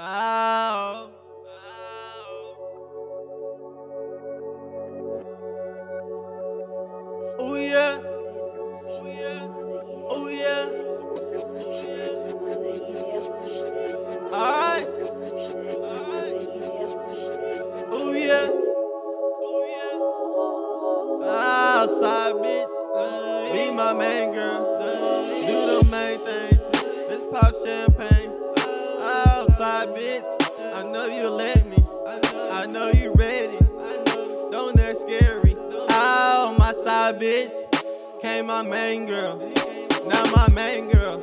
Oh oh, oh. oh yeah. Oh yeah. Oh yeah. Alright. Oh yeah. Oh yeah. Ah, Outside bitch. Be my main girl. Do the main things. Let's pop champagne. Outside bitch. I know you let me. I know you ready. Don't act scary. Oh, my side bitch. Came my main girl. Now my main girl.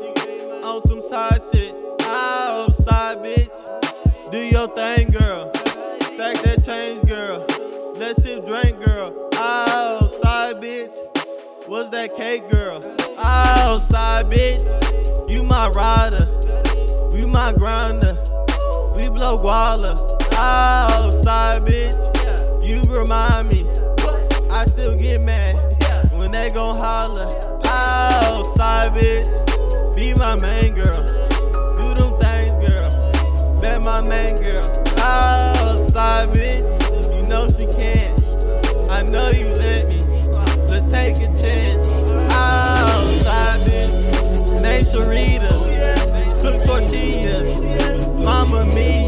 On some side shit. Oh, side bitch. Do your thing, girl. Stack that change, girl. Let's sip drink, girl. Oh, side bitch. What's that cake, girl? Oh, side bitch. You my rider. We my grinder. We blow guala. Oh, side bitch. You remind me. I still get mad when they gon' holler. Oh, side bitch. Be my main girl. Do them things, girl. Bet my main girl. Oh, side bitch. You know she can. I know you let me. Let's take a chance. Oh, side bitch. Name Sharita. Cook tortillas. Mama Mia.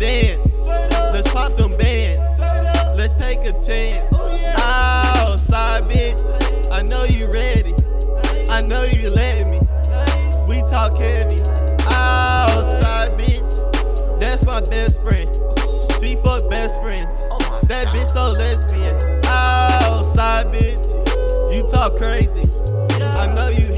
Dance. Let's pop them bands. Let's take a chance. Oh, side bitch. I know you ready. I know you let me. We talk heavy. Oh, side bitch. That's my best friend. We fuck best friends. That bitch so lesbian. Oh, side bitch. You talk crazy. I know you